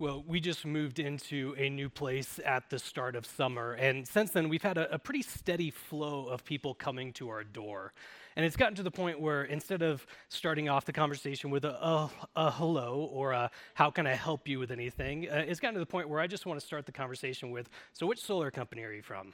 Well, we just moved into a new place at the start of summer, and since then we've had a, a, pretty steady flow of people coming to our door. And it's gotten to the point where instead of starting off the conversation with a, a, a hello or a, how can I help you with anything, uh, it's gotten to the point where I just want to start the conversation with, so which solar company are you from?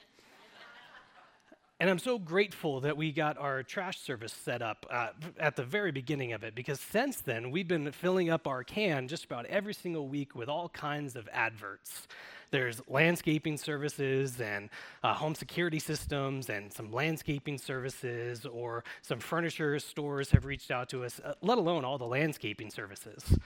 And I'm so grateful that we got our trash service set up uh, at the very beginning of it because since then we've been filling up our can just about every single week with all kinds of adverts. There's landscaping services and uh, home security systems and some landscaping services, or some furniture stores have reached out to us, uh, let alone all the landscaping services.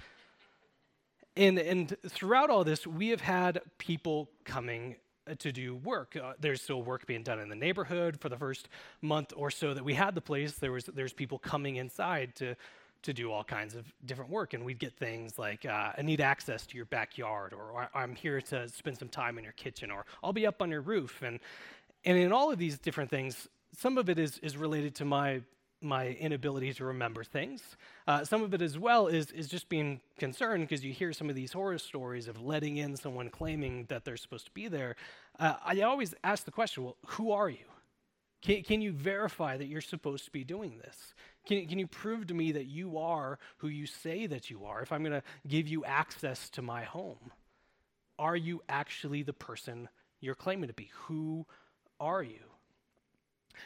And, and throughout all this, we have had people coming to do work. Uh, there's still work being done in the neighborhood for the first month or so that we had the place. There was there's people coming inside to to do all kinds of different work, and we'd get things like uh, I need access to your backyard, or I'm here to spend some time in your kitchen, or I'll be up on your roof, and and in all of these different things, some of it is is related to my my inability to remember things. Uh, some of it as well is, is just being concerned because you hear some of these horror stories of letting in someone claiming that they're supposed to be there. Uh, I always ask the question well, who are you? Can, can you verify that you're supposed to be doing this? Can, can you prove to me that you are who you say that you are if I'm going to give you access to my home? Are you actually the person you're claiming to be? Who are you?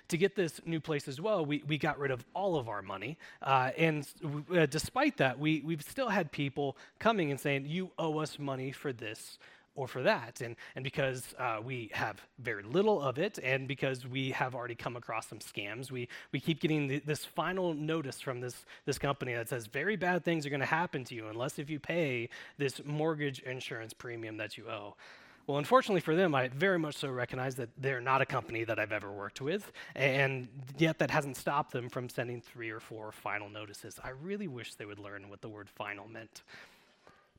To get this new place as well, we, we got rid of all of our money. Uh, and uh, despite that, we, we've still had people coming and saying, You owe us money for this or for that. And, and because uh, we have very little of it, and because we have already come across some scams, we, we keep getting this final notice from this, this company that says very bad things are going to happen to you unless if you pay this mortgage insurance premium that you owe. Well, unfortunately for them, I very much so recognize that they're not a company that I've ever worked with, and yet that hasn't stopped them from sending three or four final notices. I really wish they would learn what the word final meant.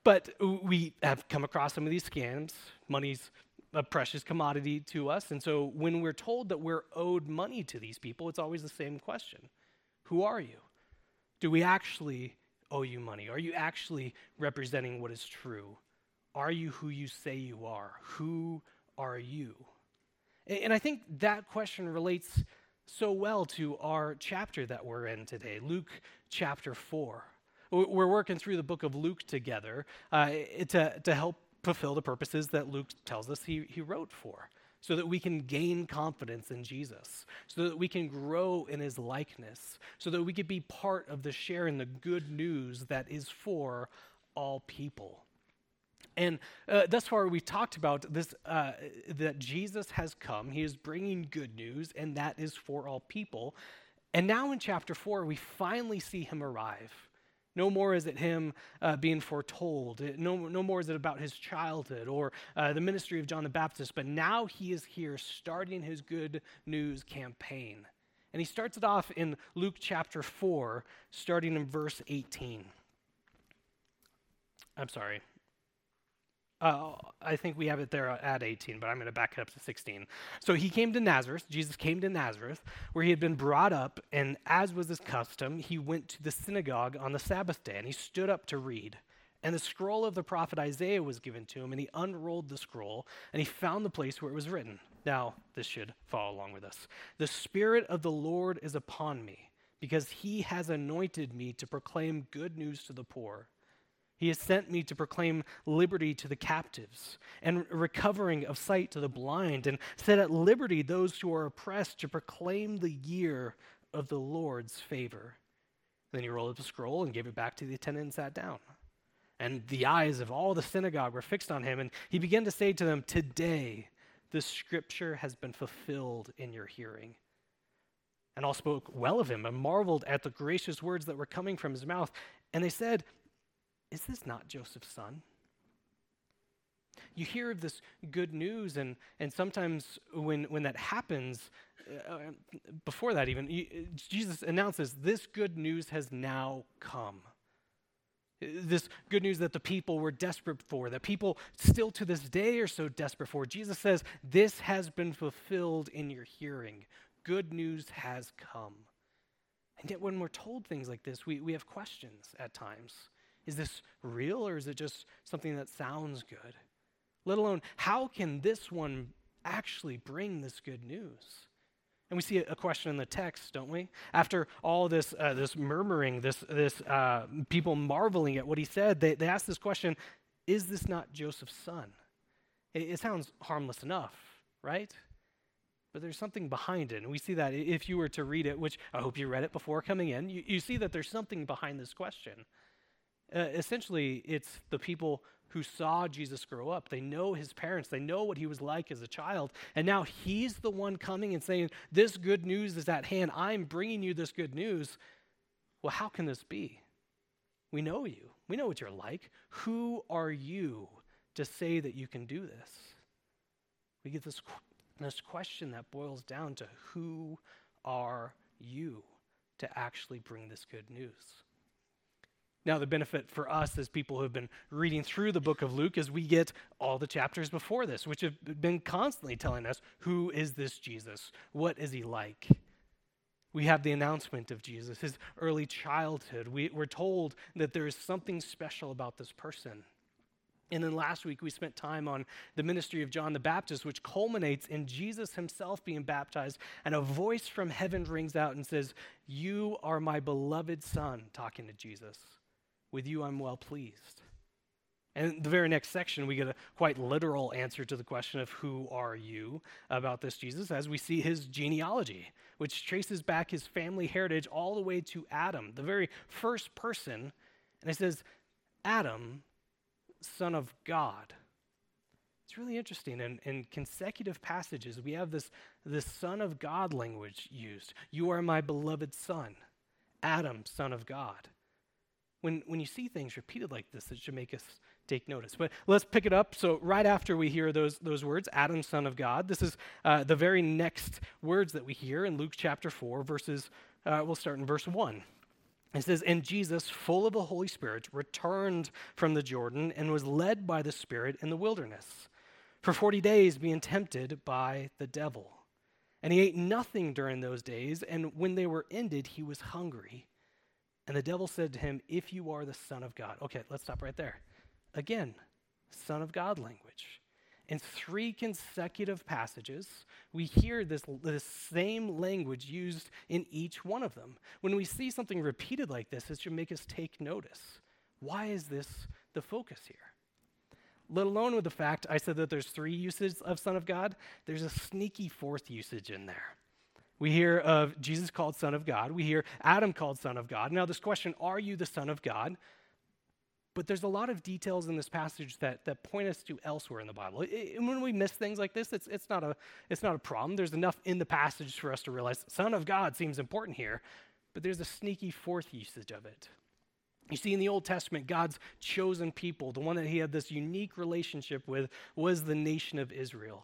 But we have come across some of these scams. Money's a precious commodity to us, and so when we're told that we're owed money to these people, it's always the same question Who are you? Do we actually owe you money? Are you actually representing what is true? Are you who you say you are? Who are you? And I think that question relates so well to our chapter that we're in today, Luke chapter 4. We're working through the book of Luke together uh, to, to help fulfill the purposes that Luke tells us he, he wrote for, so that we can gain confidence in Jesus, so that we can grow in his likeness, so that we could be part of the sharing the good news that is for all people. And uh, thus far, we've talked about this uh, that Jesus has come. He is bringing good news, and that is for all people. And now in chapter four, we finally see him arrive. No more is it him uh, being foretold. No, no more is it about his childhood or uh, the ministry of John the Baptist, but now he is here starting his good news campaign. And he starts it off in Luke chapter 4, starting in verse 18. I'm sorry, uh, I think we have it there at 18, but I'm going to back it up to 16. So he came to Nazareth. Jesus came to Nazareth, where he had been brought up, and as was his custom, he went to the synagogue on the Sabbath day, and he stood up to read. And the scroll of the prophet Isaiah was given to him, and he unrolled the scroll, and he found the place where it was written. Now, this should follow along with us. The Spirit of the Lord is upon me, because he has anointed me to proclaim good news to the poor. He has sent me to proclaim liberty to the captives and recovering of sight to the blind and set at liberty those who are oppressed to proclaim the year of the Lord's favor. Then he rolled up the scroll and gave it back to the attendant and sat down. And the eyes of all the synagogue were fixed on him, and he began to say to them, Today the scripture has been fulfilled in your hearing. And all spoke well of him and marveled at the gracious words that were coming from his mouth. And they said, is this not Joseph's son? You hear of this good news, and, and sometimes when, when that happens, uh, before that even, Jesus announces, This good news has now come. This good news that the people were desperate for, that people still to this day are so desperate for. Jesus says, This has been fulfilled in your hearing. Good news has come. And yet, when we're told things like this, we, we have questions at times. Is this real or is it just something that sounds good? Let alone, how can this one actually bring this good news? And we see a question in the text, don't we? After all this, uh, this murmuring, this, this uh, people marveling at what he said, they, they ask this question Is this not Joseph's son? It, it sounds harmless enough, right? But there's something behind it. And we see that if you were to read it, which I hope you read it before coming in, you, you see that there's something behind this question. Uh, essentially, it's the people who saw Jesus grow up. They know his parents, they know what he was like as a child. And now he's the one coming and saying, This good news is at hand. I'm bringing you this good news. Well, how can this be? We know you, we know what you're like. Who are you to say that you can do this? We get this, this question that boils down to who are you to actually bring this good news? Now, the benefit for us as people who have been reading through the book of Luke is we get all the chapters before this, which have been constantly telling us who is this Jesus? What is he like? We have the announcement of Jesus, his early childhood. We, we're told that there is something special about this person. And then last week we spent time on the ministry of John the Baptist, which culminates in Jesus himself being baptized, and a voice from heaven rings out and says, You are my beloved Son, talking to Jesus. With you I'm well pleased. And the very next section, we get a quite literal answer to the question of who are you about this Jesus as we see his genealogy, which traces back his family heritage all the way to Adam, the very first person. And it says, Adam, son of God. It's really interesting. In, in consecutive passages, we have this, this son of God language used. You are my beloved son. Adam, son of God when, when you see things repeated like this, it should make us take notice. But let's pick it up. So, right after we hear those, those words, Adam, son of God, this is uh, the very next words that we hear in Luke chapter 4, verses, uh, we'll start in verse 1. It says, And Jesus, full of the Holy Spirit, returned from the Jordan and was led by the Spirit in the wilderness for 40 days, being tempted by the devil. And he ate nothing during those days, and when they were ended, he was hungry. And the devil said to him, If you are the Son of God. Okay, let's stop right there. Again, Son of God language. In three consecutive passages, we hear this, this same language used in each one of them. When we see something repeated like this, it should make us take notice. Why is this the focus here? Let alone with the fact I said that there's three uses of Son of God, there's a sneaky fourth usage in there. We hear of Jesus called Son of God. We hear Adam called Son of God. Now, this question, are you the Son of God? But there's a lot of details in this passage that, that point us to elsewhere in the Bible. And when we miss things like this, it's, it's, not a, it's not a problem. There's enough in the passage for us to realize Son of God seems important here, but there's a sneaky fourth usage of it. You see, in the Old Testament, God's chosen people, the one that he had this unique relationship with, was the nation of Israel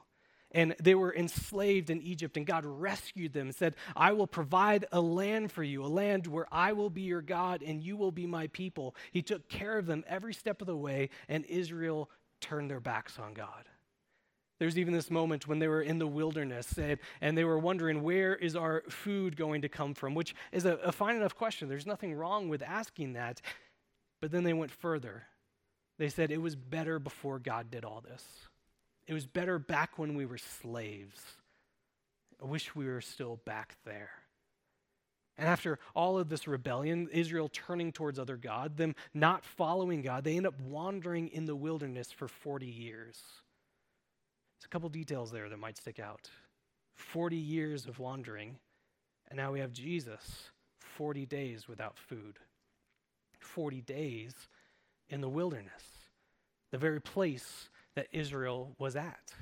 and they were enslaved in Egypt, and God rescued them and said, I will provide a land for you, a land where I will be your God and you will be my people. He took care of them every step of the way, and Israel turned their backs on God. There's even this moment when they were in the wilderness and, they were wondering, where is our food going to come from? Which is a, a fine enough question. There's nothing wrong with asking that. But then they went further. They said, it was better before God did all this. It was better back when we were slaves. I wish we were still back there. And after all of this rebellion, Israel turning towards other God, them not following God, they end up wandering in the wilderness for 40 years. There's a couple details there that might stick out. 40 years of wandering, and now we have Jesus 40 days without food. 40 days in the wilderness, the very place that Israel was at.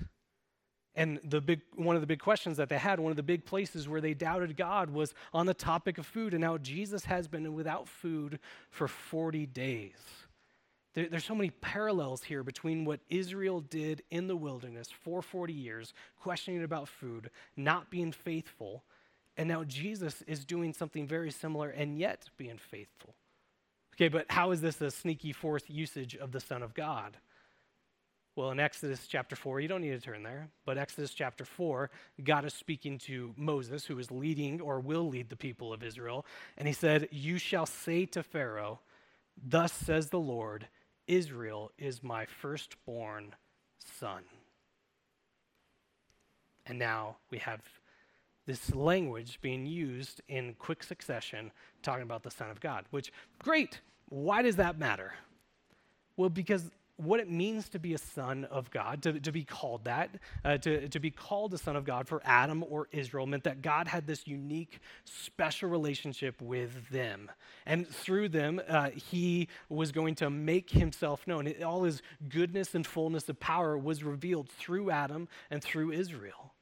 And the big, one of the big questions that they had, one of the big places where they doubted God was on the topic of food. And now Jesus has been without food for 40 days. There, there's so many parallels here between what Israel did in the wilderness for 40 years, questioning about food, not being faithful. And now Jesus is doing something very similar and yet being faithful. Okay, but how is this a sneaky fourth usage of the Son of God? Well, in Exodus chapter 4, you don't need to turn there, but Exodus chapter 4, God is speaking to Moses, who is leading or will lead the people of Israel. And he said, You shall say to Pharaoh, Thus says the Lord Israel is my firstborn son. And now we have this language being used in quick succession talking about the Son of God, which, great. Why does that matter? Well, because what it means to be a son of God, to, to be called that, uh, to, to be called a son of God for Adam or Israel meant that God had this unique, special relationship with them. And through them, uh, he was going to make himself known. All his goodness and fullness of power was revealed through Adam and through Israel.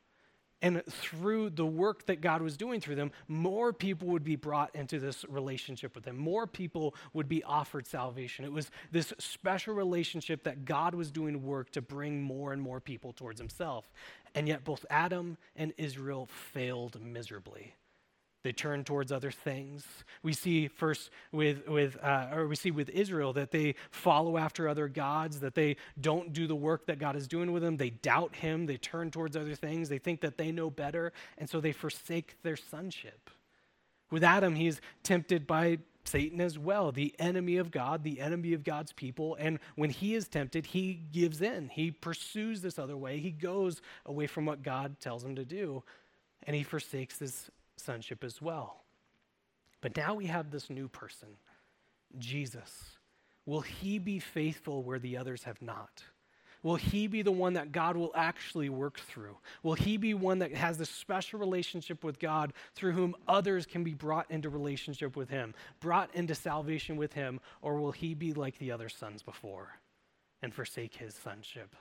And through the work that God was doing through them, more people would be brought into this relationship with Him. More people would be offered salvation. It was this special relationship that God was doing work to bring more and more people towards Himself. And yet, both Adam and Israel failed miserably. They turn towards other things. We see first with, with uh, or we see with Israel that they follow after other gods, that they don't do the work that God is doing with them. They doubt Him. They turn towards other things. They think that they know better, and so they forsake their sonship. With Adam, he's tempted by Satan as well, the enemy of God, the enemy of God's people. And when he is tempted, he gives in. He pursues this other way. He goes away from what God tells him to do, and he forsakes this sonship as well. But now we have this new person, Jesus. Will he be faithful where the others have not? Will he be the one that God will actually work through? Will he be one that has this special relationship with God through whom others can be brought into relationship with him, brought into salvation with him? Or will he be like the other sons before and forsake his sonship?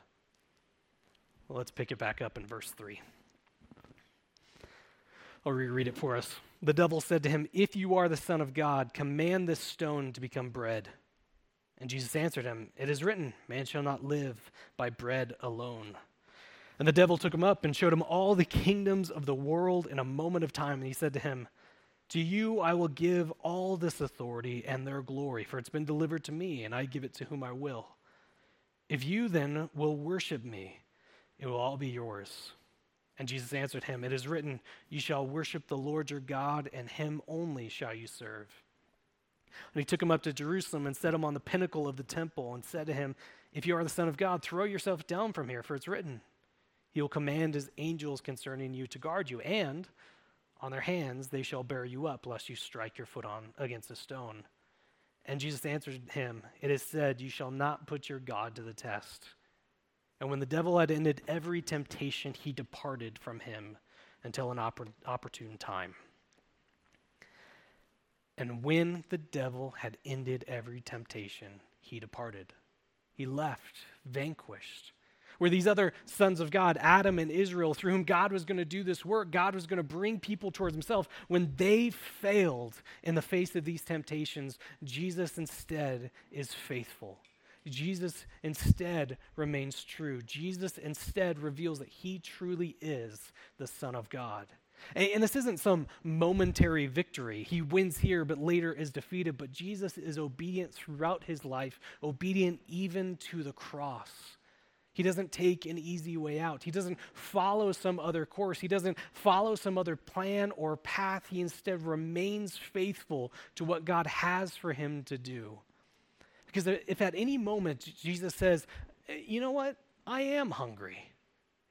Well, let's pick it back up in verse 3. I'll reread it for us. The devil said to him, If you are the Son of God, command this stone to become bread. And Jesus answered him, It is written, Man shall not live by bread alone. And the devil took him up and showed him all the kingdoms of the world in a moment of time. And he said to him, To you I will give all this authority and their glory, for it's been delivered to me, and I give it to whom I will. If you then will worship me, it will all be yours. And Jesus answered him, It is written, You shall worship the Lord your God, and him only shall you serve. And he took him up to Jerusalem and set him on the pinnacle of the temple and said to him, If you are the Son of God, throw yourself down from here, for it's written, He will command His angels concerning you to guard you, and on their hands they shall bear you up, lest you strike your foot on against a stone. And Jesus answered him, It is said, You shall not put your God to the test. And when the devil had ended every temptation, he departed from him until an oppor- opportune time. And when the devil had ended every temptation, he departed. He left, vanquished. Where these other sons of God, Adam and Israel, through whom God was going to do this work, God was going to bring people towards himself. When they failed in the face of these temptations, Jesus instead is faithful. Jesus instead remains true. Jesus instead reveals that he truly is the Son of God. And, and, this isn't some momentary victory. He wins here, but later is defeated. But Jesus is obedient throughout his life, obedient even to the cross. He doesn't take an easy way out. He doesn't follow some other course. He doesn't follow some other plan or path. He instead remains faithful to what God has for him to do. Because if at any moment Jesus says, you know what, I am hungry,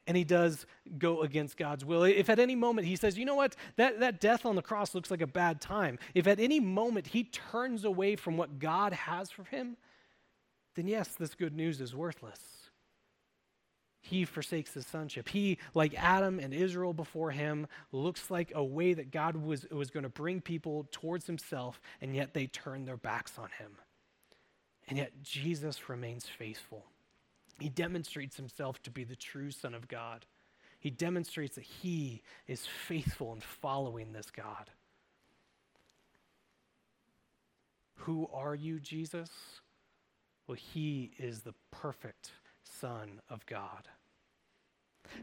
and he does go against God's will, if at any moment he says, you know what, that, that death on the cross looks like a bad time, if at any moment he turns away from what God has for him, then yes, this good news is worthless. He forsakes his sonship. He, like Adam and Israel before him, looks like a way that God was, was going to bring people towards himself, and yet they turn their backs on him. And yet Jesus remains faithful. He demonstrates himself to be the true Son of God. He demonstrates that he is faithful in following this God. Who are you, Jesus? Well, he is the perfect Son of God.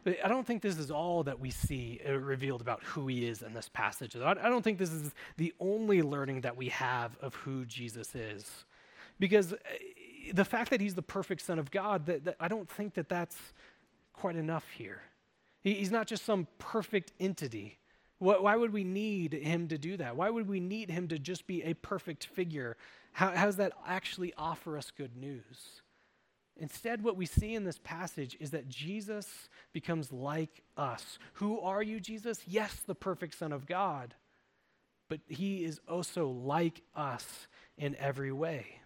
But I don't think this is all that we see uh, revealed about who he is in this passage. I don't think this is the only learning that we have of who Jesus is. Because uh, the fact that he's the perfect Son of God, that, that I don't think that that's quite enough here. He, he's not just some perfect entity. Why would we need him to do that? Why would we need him to just be a perfect figure How, how does that actually offer us good news? Instead, what we see in this passage is that Jesus becomes like us. Who are you, Jesus? Yes, the perfect Son of God. But he is also like us in every way.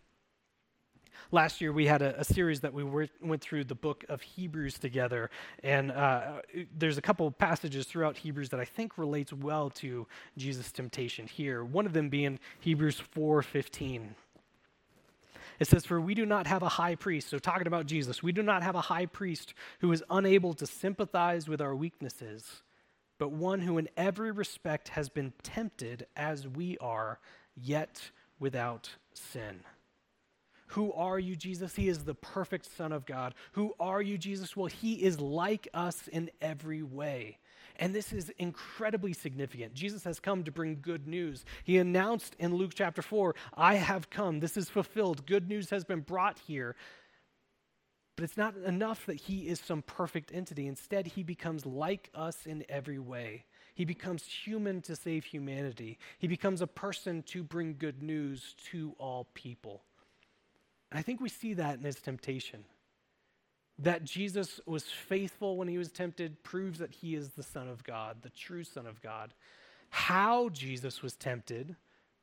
Last year, we had a, a series that we were, went through the book of Hebrews together, and uh, there's a couple passages throughout Hebrews that I think relates well to Jesus' temptation here. One of them being Hebrews 4:15. It says, For we do not have a high priest. So, talking about Jesus, we do not have a high priest who is unable to sympathize with our weaknesses, but one who in every respect has been tempted as we are, yet without sin. Who are you, Jesus? He is the perfect Son of God. Who are you, Jesus? Well, he is like us in every way. And this is incredibly significant. Jesus has come to bring good news. He announced in Luke chapter 4, I have come. This is fulfilled. Good news has been brought here. But it's not enough that he is some perfect entity. Instead, he becomes like us in every way. He becomes human to save humanity. He becomes a person to bring good news to all people. And I think we see that in his temptation. That Jesus was faithful when he was tempted proves that he is the Son of God, the true Son of God. How Jesus was tempted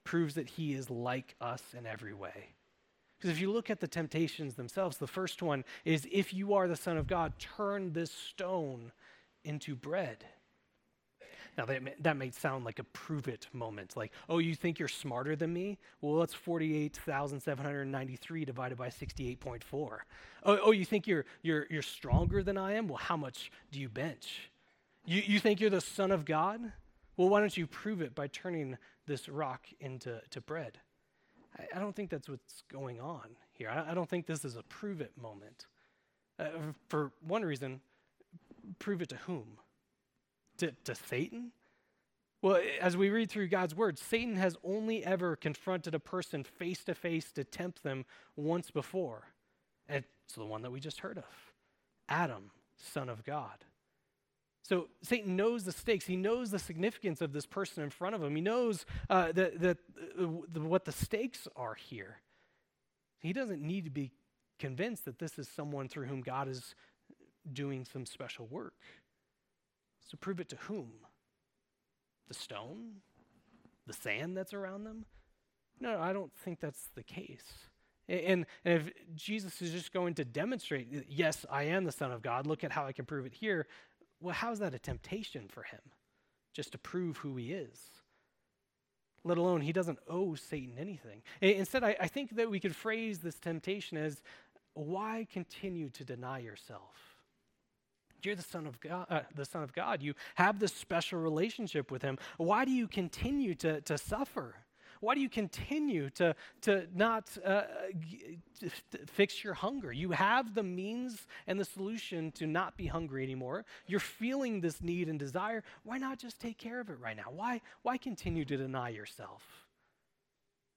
proves that he is like us in every way. Because if you look at the temptations themselves, the first one is if you are the Son of God, turn this stone into bread. Now, that may, that may sound like a prove it moment. Like, oh, you think you're smarter than me? Well, that's 48,793 divided by 68.4. Oh, oh, you think you're, you're, you're stronger than I am? Well, how much do you bench? You, you think you're the Son of God? Well, why don't you prove it by turning this rock into to bread? I, I don't think that's what's going on here. I, I, don't think this is a prove it moment. Uh, for one reason, prove it to whom? To, to Satan? Well, as we read through God's word, Satan has only ever confronted a person face to face to tempt them once before. And it's the one that we just heard of Adam, son of God. So Satan knows the stakes. He knows the significance of this person in front of him. He knows uh, that, that the, what the stakes are here. He doesn't need to be convinced that this is someone through whom God is doing some special work. So prove it to whom? The stone? The sand that's around them? No, I don't think that's the case. And, and if Jesus is just going to demonstrate, yes, I am the Son of God, look at how I can prove it here, well, how's that a temptation for him? Just to prove who he is. Let alone, he doesn't owe Satan anything. Instead, I, I think that we could phrase this temptation as why continue to deny yourself? You're the son of God. Uh, the son of God. You have this special relationship with Him. Why do you continue to, to suffer? Why do you continue to, to not uh, to fix your hunger? You have the means and the solution to not be hungry anymore. You're feeling this need and desire. Why not just take care of it right now? Why, why continue to deny yourself?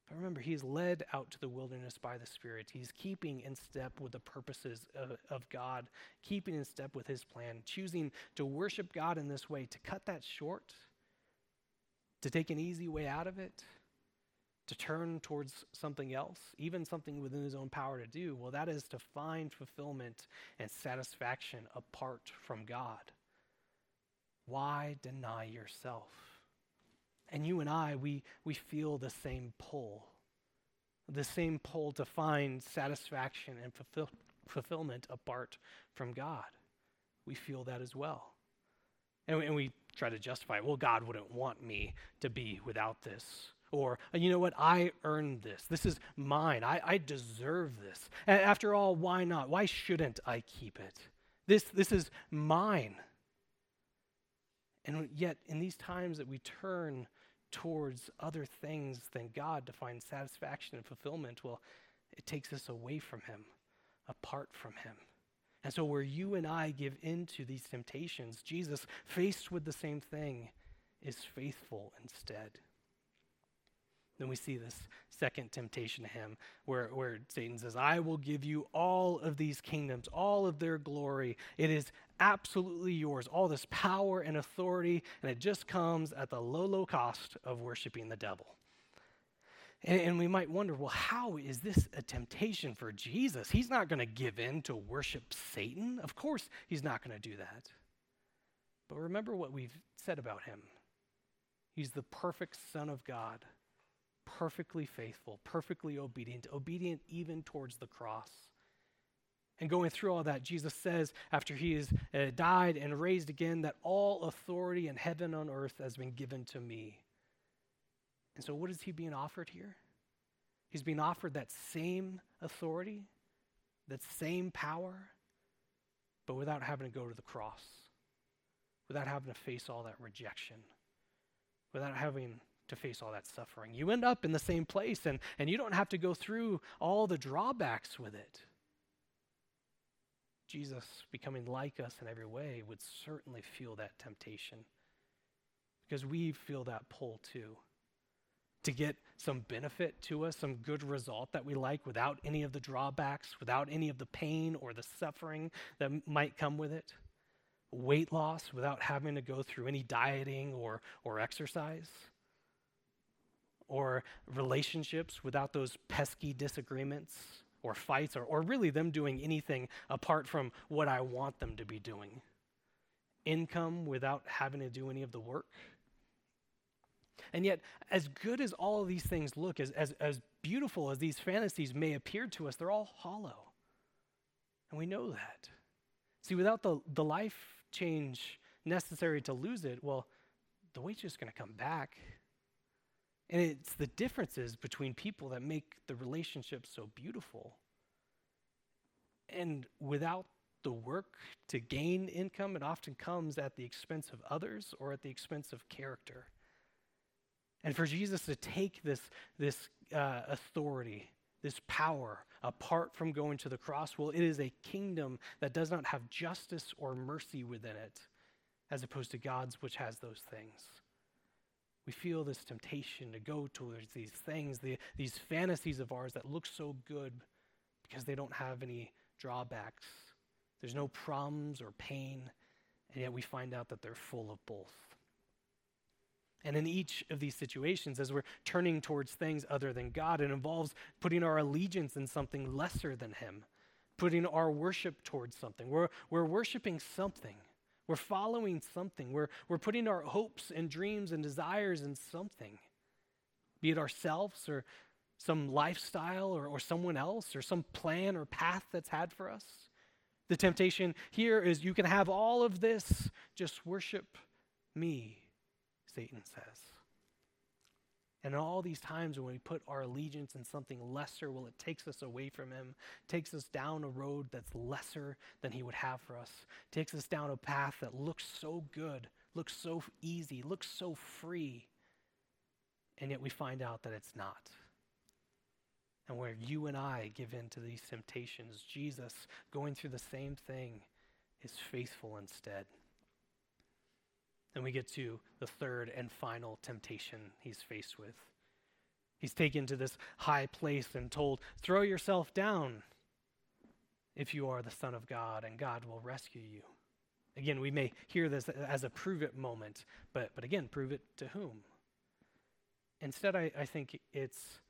But remember, he's led out to the wilderness by the Spirit. He's keeping in step with the purposes of, of, God, keeping in step with his plan, choosing to worship God in this way, to cut that short, to take an easy way out of it, to turn towards something else, even something within his own power to do. Well, that is to find fulfillment and satisfaction apart from God. Why deny yourself? And you and I, we, we feel the same pull, the same pull to find satisfaction and fulfill, fulfillment apart from God. We feel that as well. And we, and we try to justify, well, God wouldn't want me to be without this. Or, uh, you know what, I earned this. This is mine. I, I deserve this. And after all, why not? Why shouldn't I keep it? This, this is mine. And yet, in these times that we turn towards other things than God to find satisfaction and fulfillment, well, it takes us away from Him, apart from Him. And so, where you and I give in to these temptations, Jesus, faced with the same thing, is faithful instead. Then we see this second temptation to him, where, where Satan says, I will give you all of these kingdoms, all of their glory. It is absolutely yours, all this power and authority, and it just comes at the low, low cost of worshiping the devil. And, and we might wonder, well, how is this a temptation for Jesus? He's not going to give in to worship Satan. Of course, he's not going to do that. But remember what we've said about him. He's the perfect Son of God, perfectly faithful, perfectly obedient, obedient even towards the cross. And going through all that, Jesus says, after he has uh, died and raised again, that all authority in heaven and on earth has been given to me. And so, what is he being offered here? He's being offered that same authority, that same power, but without having to go to the cross, without having to face all that rejection, without having to face all that suffering. You end up in the same place, and, and you don't have to go through all the drawbacks with it. Jesus, becoming like us in every way, would certainly feel that temptation because we feel that pull too to get some benefit to us, some good result that we like without any of the drawbacks, without any of the pain or the suffering that might come with it. Weight loss without having to go through any dieting or, or exercise. Or relationships without those pesky disagreements or fights, or, or really them doing anything apart from what I want them to be doing. Income without having to do any of the work and yet, as good as all of these things look, as, as, as beautiful as these fantasies may appear to us, they're all hollow. And we know that. See, without the, the life change necessary to lose it, well, the weight's just going to come back. And it's the differences between people that make the relationship so beautiful. And without the work to gain income, it often comes at the expense of others or at the expense of character. And for Jesus to take this, this uh, authority, this power, apart from going to the cross, well, it is a kingdom that does not have justice or mercy within it, as opposed to God's, which has those things. We feel this temptation to go towards these things, the, these fantasies of ours that look so good because they don't have any drawbacks. There's no problems or pain, and yet we find out that they're full of both. And in each of these situations, as we're turning towards things other than God, it involves putting our allegiance in something lesser than Him, putting our worship towards something. We're, we're worshiping something, we're following something, we're, we're putting our hopes and dreams and desires in something, be it ourselves or some lifestyle or, or someone else or some plan or path that's had for us. The temptation here is you can have all of this, just worship me Satan says. And all these times when we put our allegiance in something lesser, well, it takes us away from Him, takes us down a road that's lesser than He would have for us, takes us down a path that looks so good, looks so easy, looks so free, and yet we find out that it's not. And where you and I give in to these temptations, Jesus, going through the same thing, is faithful instead. Then we get to the third and final temptation he's faced with. He's taken to this high place and told, Throw yourself down if you are the Son of God, and God will rescue you. Again, we may hear this as a prove it moment, but, but again, prove it to whom? Instead, I, I think it's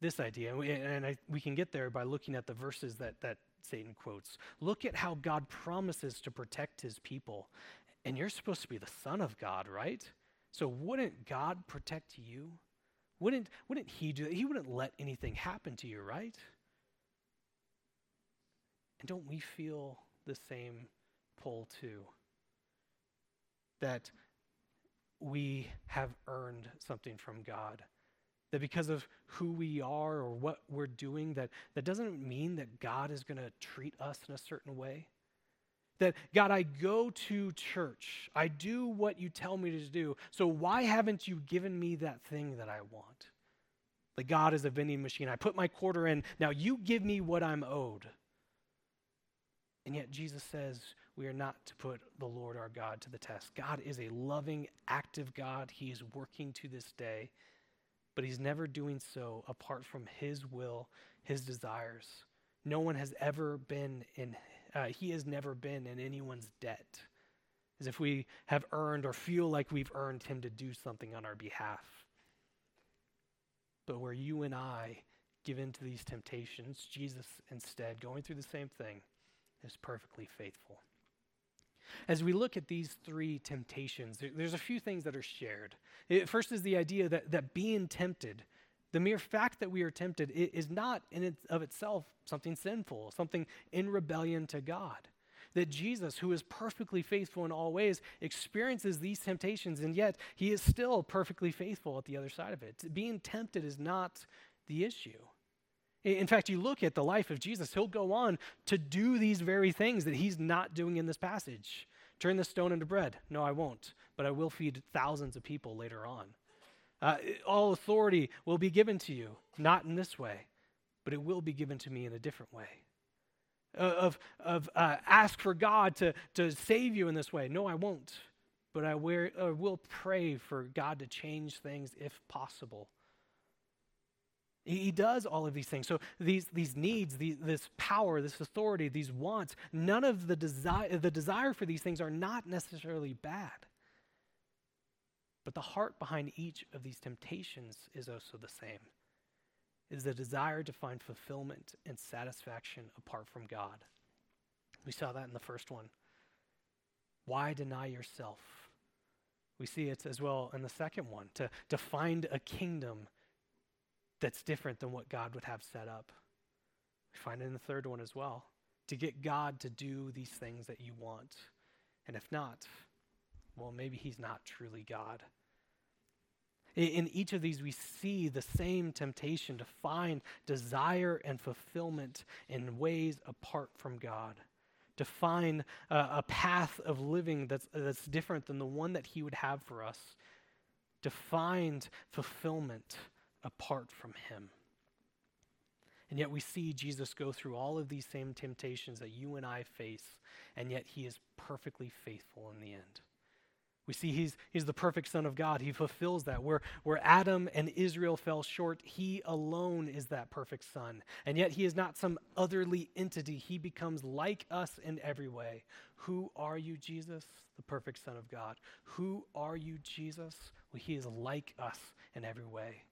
this idea, and, I, we can get there by looking at the verses that, that Satan quotes. Look at how God promises to protect his people and you're supposed to be the Son of God, right? So wouldn't God protect you? Wouldn't, wouldn't He do that? He wouldn't let anything happen to you, right? And don't we feel the same pull too? That we have earned something from God. That because of who we are or what we're doing, that, that doesn't mean that God is going to treat us in a certain way. That, God, I go to church. I do what you tell me to do. So why haven't you given me that thing that I want? Like God is a vending machine. I put my quarter in. Now you give me what I'm owed. And yet Jesus says we are not to put the Lord our God to the test. God is a loving, active God. He is working to this day, but he's never doing so apart from his will, his desires. No one has ever been in uh, he has never been in anyone's debt, as if we have earned or feel like we've earned him to do something on our behalf. But where you and I give in to these temptations, Jesus instead, going through the same thing, is perfectly faithful. As we look at these three temptations, there's a few things that are shared. First is the idea that, that being tempted, the mere fact that we are tempted, is not in it, of itself something sinful, something in rebellion to God. That Jesus, who is perfectly faithful in all ways, experiences these temptations, and yet he is still perfectly faithful at the other side of it. Being tempted is not the issue. In fact, you look at the life of Jesus, he'll go on to do these very things that he's not doing in this passage. Turn the stone into bread. No, I won't, but I will feed thousands of people later on. Uh, all authority will be given to you, not in this way, but it will be given to me in a different way. Uh, of of uh, ask for God to, to save you in this way. No, I won't, but I wear, uh, will pray for God to change things if possible. He does all of these things. So these, these needs, the, this power, this authority, these wants, none of the desire, the desire for these things are not necessarily bad. But the heart behind each of these temptations is also the same. It is the desire to find fulfillment and satisfaction apart from God. We saw that in the first one. Why deny yourself? We see it as well in the second one, to, to find a kingdom that's different than what God would have set up. We find it in the third one as well to get God to do these things that you want. And if not, well, maybe He's not truly God. In each of these, we see the same temptation to find desire and fulfillment in ways apart from God, to find a path of living that's, that's different than the one that He would have for us, to find fulfillment apart from him. And yet we see Jesus go through all of these same temptations that you and I face, and yet he is perfectly faithful in the end. We see he's, he's the perfect Son of God. He fulfills that. Where, where Adam and Israel fell short, he alone is that perfect Son. And yet he is not some otherly entity. He becomes like us in every way. Who are you, Jesus? The perfect Son of God. Who are you, Jesus? Well, he is like us in every way.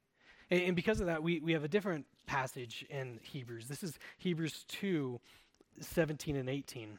And, and because of that, we, we have a different passage in Hebrews. This is Hebrews 2 17 and 18.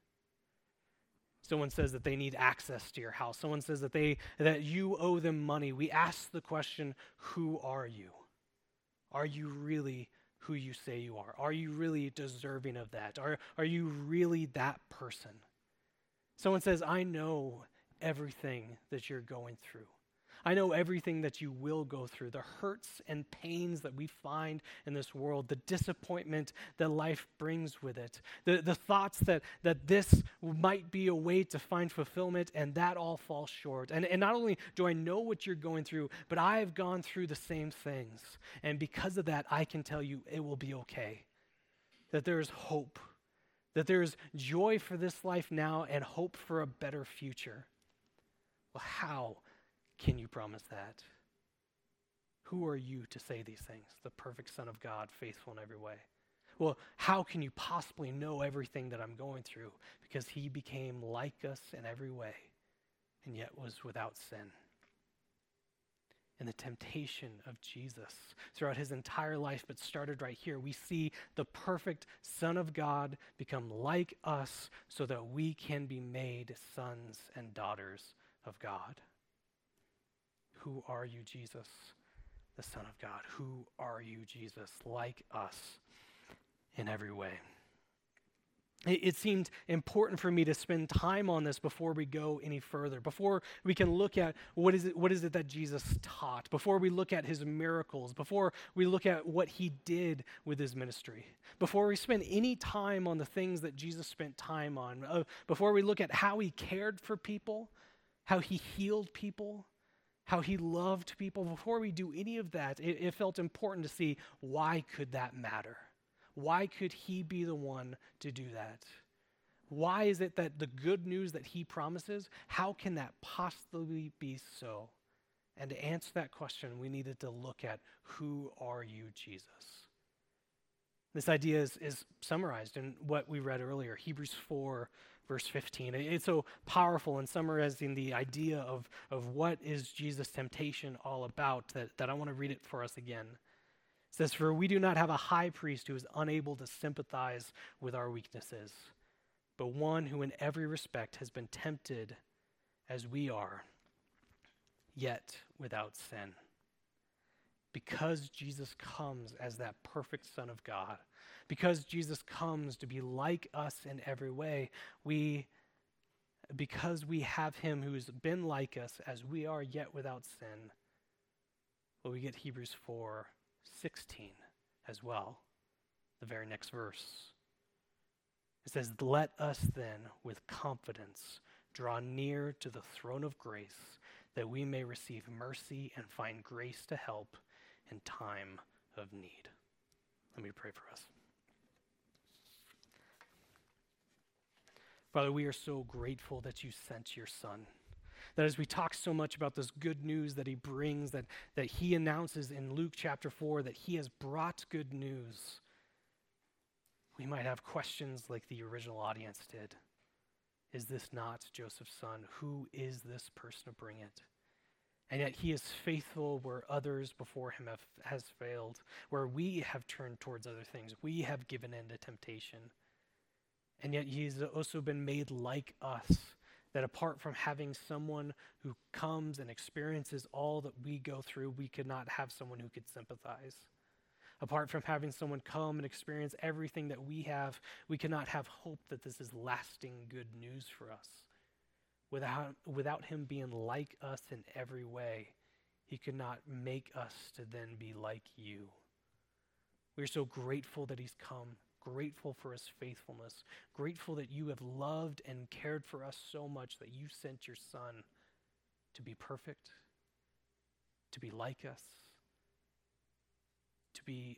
Someone says that they need access to your house. Someone says that they that you owe them money. We ask the question, who are you? Are you really who you say you are? Are you really deserving of that? Are, are you really that person? Someone says, I know everything that you're going through. I know everything that you will go through, the hurts and pains that we find in this world, the disappointment that life brings with it, the, the thoughts that, that this might be a way to find fulfillment, and that all falls short. And, and not only do I know what you're going through, but I have gone through the same things. And because of that, I can tell you it will be okay, that there is hope, that there is joy for this life now and hope for a better future. Well, how? Can you promise that? Who are you to say these things? The perfect Son of God, faithful in every way. Well, how can you possibly know everything that I'm going through? Because he became like us in every way and yet was without sin. And the temptation of Jesus throughout his entire life, but started right here, we see the perfect Son of God become like us so that we can be made sons and daughters of God. Who are you, Jesus, the Son of God? Who are you, Jesus, like us in every way? It, seemed important for me to spend time on this before we go any further, before we can look at what is it, what is it that Jesus taught, before we look at his miracles, before we look at what he did with his ministry, before we spend any time on the things that Jesus spent time on, uh, before we look at how he cared for people, how he healed people, how he loved people. Before we do any of that, it, it felt important to see why could that matter? Why could he be the one to do that? Why is it that the good news that he promises, how can that possibly be so? And to answer that question, we needed to look at who are you, Jesus? This idea is, is summarized in what we read earlier, Hebrews 4, verse 15. It's so powerful in summarizing the idea of, of what is Jesus' temptation all about that, that I want to read it for us again. It says, For we do not have a high priest who is unable to sympathize with our weaknesses, but one who in every respect has been tempted as we are, yet without sin because Jesus comes as that perfect Son of God, because Jesus comes to be like us in every way, we, because we have him who's been like us as we are yet without sin, well, we get Hebrews 4 16 as well, the very next verse. It says, Let us then with confidence draw near to the throne of grace that we may receive mercy and find grace to help in time of need. Let me pray for us. Father, we are so grateful that you sent your Son. That as we talk so much about this good news that he brings, that, that he announces in Luke chapter 4 that he has brought good news, we might have questions like the original audience did. Is this not Joseph's son? Who is this person to bring it? And yet he is faithful where others before him have has failed, where we have turned towards other things. We have given in to temptation. And yet he's also been made like us, that apart from having someone who comes and experiences all that we go through, we could not have someone who could sympathize. Apart from having someone come and experience everything that we have, we cannot have hope that this is lasting good news for us. Without, without him being like us in every way, he could not make us to then be like you. We're so grateful that he's come, grateful for his faithfulness, grateful that you have loved and cared for us so much that you sent your son to be perfect, to be like us, to be,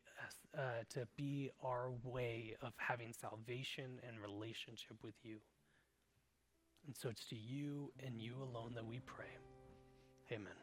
uh, to be our way of having salvation and relationship with you. And so it's to you and you alone that we pray. Amen.